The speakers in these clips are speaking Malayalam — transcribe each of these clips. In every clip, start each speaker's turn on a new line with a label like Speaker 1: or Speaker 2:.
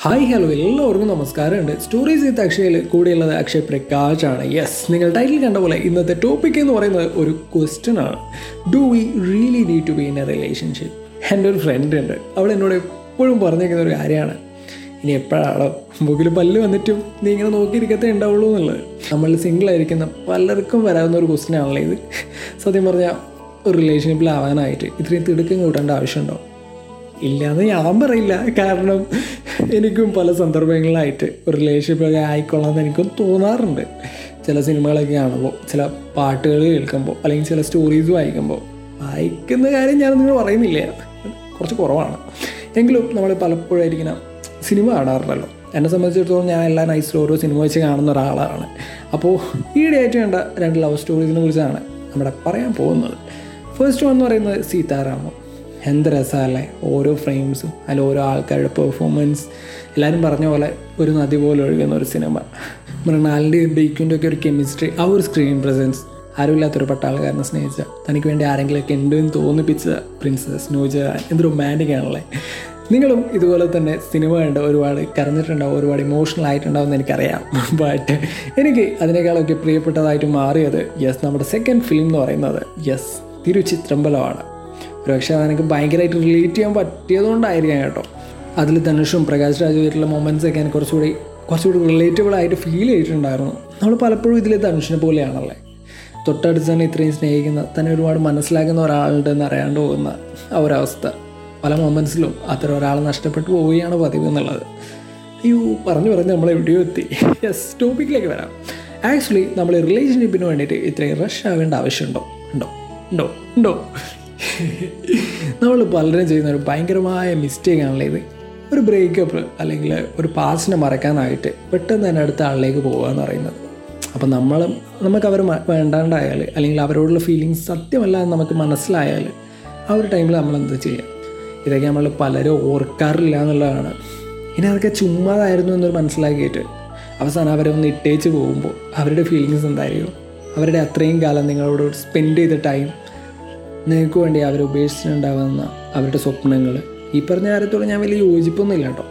Speaker 1: ഹായ് ഹലോ എല്ലാവർക്കും നമസ്കാരമുണ്ട്. സ്റ്റോറീസ് വിത്ത് അക്ഷയയിൽ കൂടെയുള്ളത് അക്ഷയ് പ്രകാശ് ആണ്. യെസ് നിങ്ങൾ ടൈറ്റിൽ കണ്ട പോലെ ഇന്നത്തെ ടോപ്പിക് എന്ന് പറയുന്നത് ഒരു ക്വസ്റ്റ്യൻ ആണ്. Do we really need to be in a relationship എന്റെ ഒരു ഫ്രണ്ട് ഉണ്ട്. അവൾ എന്നോട് എപ്പോഴും പറഞ്ഞിരിക്കുന്ന ഒരു കാര്യമാണ്. ഇനി എപ്പോഴാണോ മുമ്പിൽ പല്ല് വന്നിട്ടും നീ ഇങ്ങനെ നോക്കിയിരിക്കത്തേ ഉണ്ടാവുള്ളൂ എന്നുള്ളത്. നമ്മൾ സിംഗിൾ ആയിരിക്കുന്ന പലർക്കും വരാവുന്ന ഒരു ക്വസ്റ്റ്യൻ ആണല്ലോ ഇത്. സത്യം പറഞ്ഞാൽ ഒരു റിലേഷൻഷിപ്പിലാവാനായിട്ട് ഇത്രയും തിടുക്കം കൂട്ടേണ്ട ആവശ്യമുണ്ടോ? ഇല്ലാന്ന് ഞാൻ പറയില്ല. കാരണം എനിക്കും പല സന്ദർഭങ്ങളിലായിട്ട് ഒരു റിലേഷൻഷിപ്പൊക്കെ ആയിക്കൊള്ളാമെന്ന് എനിക്കും തോന്നാറുണ്ട്. ചില സിനിമകളൊക്കെ കാണുമ്പോൾ ചില പാട്ടുകൾ കേൾക്കുമ്പോൾ അല്ലെങ്കിൽ ചില സ്റ്റോറീസ് വായിക്കുമ്പോൾ. വായിക്കുന്ന കാര്യം ഞാൻ നിങ്ങൾ പറയുന്നില്ല. കുറച്ച് കുറവാണ്. എങ്കിലും നമ്മൾ പലപ്പോഴായിരിക്കുന്ന സിനിമ കാണാറുണ്ടല്ലോ. എന്നെ സംബന്ധിച്ചിടത്തോളം ഞാൻ എല്ലാ നൈസിലും ഓരോ സിനിമ വെച്ച് കാണുന്ന ഒരാളാണ്. അപ്പോൾ ഈയിടെയായിട്ട് കണ്ട രണ്ട് ലവ് സ്റ്റോറീസിനെ കുറിച്ചാണ് നമ്മുടെ പറയാൻ പോകുന്നത്. ഫസ്റ്റ് വൺ എന്ന് പറയുന്നത് സീതാരാമം എന്ത് രസമല്ലേ? ഓരോ ഫ്രെയിംസും അതിൽ ഓരോ ആൾക്കാരുടെ പെർഫോമൻസ് എല്ലാവരും പറഞ്ഞ പോലെ ഒരു നദി പോലെ ഒഴുകുന്ന ഒരു സിനിമ മൃണാലിന്റെയും ബേക്കിന്റെ ഒക്കെ ഒരു കെമിസ്ട്രി ആ ഒരു സ്ക്രീൻ പ്രസൻസ് ആരുമില്ലാത്തൊരു പട്ടാളക്കാരനെ സ്നേഹിച്ച. തനിക്ക് വേണ്ടി ആരെങ്കിലുമൊക്കെ ഉണ്ട് എന്ന് തോന്നിപ്പിച്ച പ്രിൻസസ് നൂജ. എന്ത് റൊമാന്റിക് ആണല്ലേ. നിങ്ങളും ഇതുപോലെ തന്നെ സിനിമ കണ്ട് ഒരുപാട് കരഞ്ഞിട്ടുണ്ടാവും ഒരുപാട് ഇമോഷണൽ ആയിട്ടുണ്ടാവും എന്ന് എനിക്കറിയാം. ബട്ട് എനിക്ക് അതിനേക്കാളൊക്കെ പ്രിയപ്പെട്ടതായിട്ട് മാറിയത് യെസ് നമ്മുടെ സെക്കൻഡ് ഫിലിം എന്ന് പറയുന്നത് യെസ് തിരുച്ചിത്രമ്പലമാണ് ഒരുപക്ഷെ അതെനിക്ക് ഭയങ്കരമായിട്ട് റിലേറ്റ് ചെയ്യാൻ പറ്റിയതുകൊണ്ടായിരിക്കാം കേട്ടോ. അതിൽ ധനുഷും പ്രകാശ് രാജുമായിട്ടുള്ള മൊമെന്റ്സ് ഒക്കെ എനിക്ക് കുറച്ചുകൂടി കുറച്ചുകൂടി റിലേറ്റബിൾ ആയിട്ട് ഫീൽ ചെയ്തിട്ടുണ്ടായിരുന്നു. നമ്മൾ പലപ്പോഴും ഇതിൽ ധനുഷിനെ പോലെയാണല്ലേ? തൊട്ടടുത്ത് തന്നെ ഇത്രയും സ്നേഹിക്കുന്ന തന്നെ ഒരുപാട് മനസ്സിലാക്കുന്ന ഒരാളുണ്ടെന്ന് അറിയാണ്ട് പോകുന്ന ആ ഒരവസ്ഥ പല മൊമെന്റ്സിലും അത്തരം ഒരാൾ നഷ്ടപ്പെട്ടു പോവുകയാണ് പതിവ് എന്നുള്ളത്. അയ്യോ പറഞ്ഞു പറഞ്ഞ് നമ്മൾ എവിടെയോ എത്തി. യെസ് ടോപ്പിക്കിലേക്ക് വരാം. ആക്ച്വലി നമ്മൾ റിലേഷൻഷിപ്പിന് വേണ്ടിയിട്ട് ഇത്രയും റഷ് ആവേണ്ട ആവശ്യമുണ്ടോ? ഉണ്ടോ? ഉണ്ടോ? ഉണ്ടോ? നമ്മൾ പലരും ചെയ്യുന്ന ഒരു ഭയങ്കരമായ മിസ്റ്റേക്ക് ആണല്ലോ ഇത്. ഒരു ബ്രേക്കപ്പ് അല്ലെങ്കിൽ ഒരു പാസ്റ്റിനെ മറക്കാനായിട്ട് പെട്ടെന്ന് തന്നെ അടുത്ത ആളിലേക്ക് പോകുക എന്ന് പറയുന്നത്. അപ്പം നമ്മൾ നമുക്ക് അവർ വേണ്ടാണ്ടായാൽ അല്ലെങ്കിൽ അവരോടുള്ള ഫീലിങ്സ് സത്യമല്ല എന്ന് നമുക്ക് മനസ്സിലായാൽ ആ ഒരു ടൈമിൽ നമ്മൾ എന്ത് ചെയ്യാം? ഇതൊക്കെ നമ്മൾ പലരും ഓർക്കാറില്ല എന്നുള്ളതാണ് ഇനി അതൊക്കെ ചുമ്മാതായിരുന്നു എന്നൊരു മനസ്സിലാക്കിയിട്ട് അവസാനം അവരെ ഒന്ന് ഇട്ടേച്ച് പോകുമ്പോൾ അവരുടെ ഫീലിങ്സ് എന്തായിരിക്കും? അവരുടെ അത്രയും കാലം നിങ്ങളോട് സ്പെൻഡ് ചെയ്ത ടൈം നിങ്ങൾക്ക് വേണ്ടി അവർ ഉപേക്ഷിച്ചിട്ടുണ്ടാകുന്ന അവരുടെ സ്വപ്നങ്ങൾ. ഈ പറഞ്ഞ കാര്യത്തോട് ഞാൻ വലിയ യോജിപ്പൊന്നുമില്ല കേട്ടോ.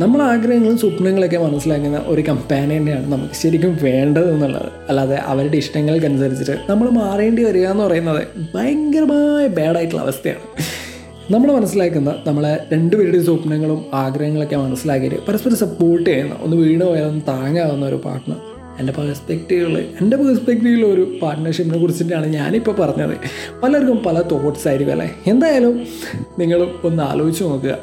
Speaker 1: നമ്മൾ ആഗ്രഹങ്ങളും സ്വപ്നങ്ങളൊക്കെ മനസ്സിലാക്കുന്ന ഒരു കമ്പാനിയനെയാണ് നമുക്ക് ശരിക്കും വേണ്ടത് എന്നുള്ളത്. അല്ലാതെ അവരുടെ ഇഷ്ടങ്ങൾക്കനുസരിച്ചിട്ട് നമ്മൾ മാറേണ്ടി വരിക എന്ന് പറയുന്നത് ഭയങ്കരമായ ബാഡായിട്ടുള്ള അവസ്ഥയാണ്. നമ്മൾ മനസ്സിലാക്കുന്ന നമ്മളെ രണ്ടുപേരുടെയും സ്വപ്നങ്ങളും ആഗ്രഹങ്ങളൊക്കെ മനസ്സിലാക്കിയിട്ട് പരസ്പരം സപ്പോർട്ട് ചെയ്യുന്ന ഒന്ന് വീണ് താങ്ങാവുന്ന ഒരു പാർട്ട്ണർ എന്റെ പേഴ്സ്പെക്റ്റീവുകൾ എന്റെ പേഴ്സ്പെക്റ്റീവിൽ ഒരു പാർട്ട്ണർഷിപ്പിനെ കുറിച്ചിട്ടാണ് ഞാനിപ്പോൾ പറഞ്ഞത്. പലർക്കും പല തോട്ട്സ് ആയിരിക്കും അല്ലേ? എന്തായാലും നിങ്ങളും ഒന്ന് ആലോചിച്ച് നോക്കുക.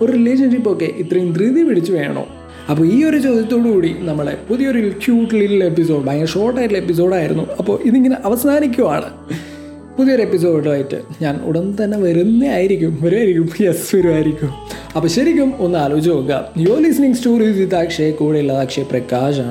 Speaker 1: ഒരു റിലേഷൻഷിപ്പ് ഒക്കെ ഇത്രയും ധൃതി പിടിച്ച് വേണോ? അപ്പോൾ ഈ ഒരു ചോദ്യത്തോടു കൂടി നമ്മളെ പുതിയൊരു ക്യൂട്ട് ലിറ്റിൽ എപ്പിസോഡ് ഭയങ്കര ഷോർട്ടായിട്ടുള്ള എപ്പിസോഡായിരുന്നു അപ്പോൾ ഇതിങ്ങനെ അവസാനിക്കുവാണ്. പുതിയൊരു എപ്പിസോഡുമായിട്ട് ഞാൻ ഉടൻ തന്നെ വരുന്നതായിരിക്കും വരുമായിരിക്കും യെസ് വരുമായിരിക്കും അപ്പോൾ ശരിക്കും ഒന്ന് ആലോചിച്ച് നോക്കുക. You listening stories with Akshay കൂടെയുള്ളത് അക്ഷയ് പ്രകാശ് ആണ്.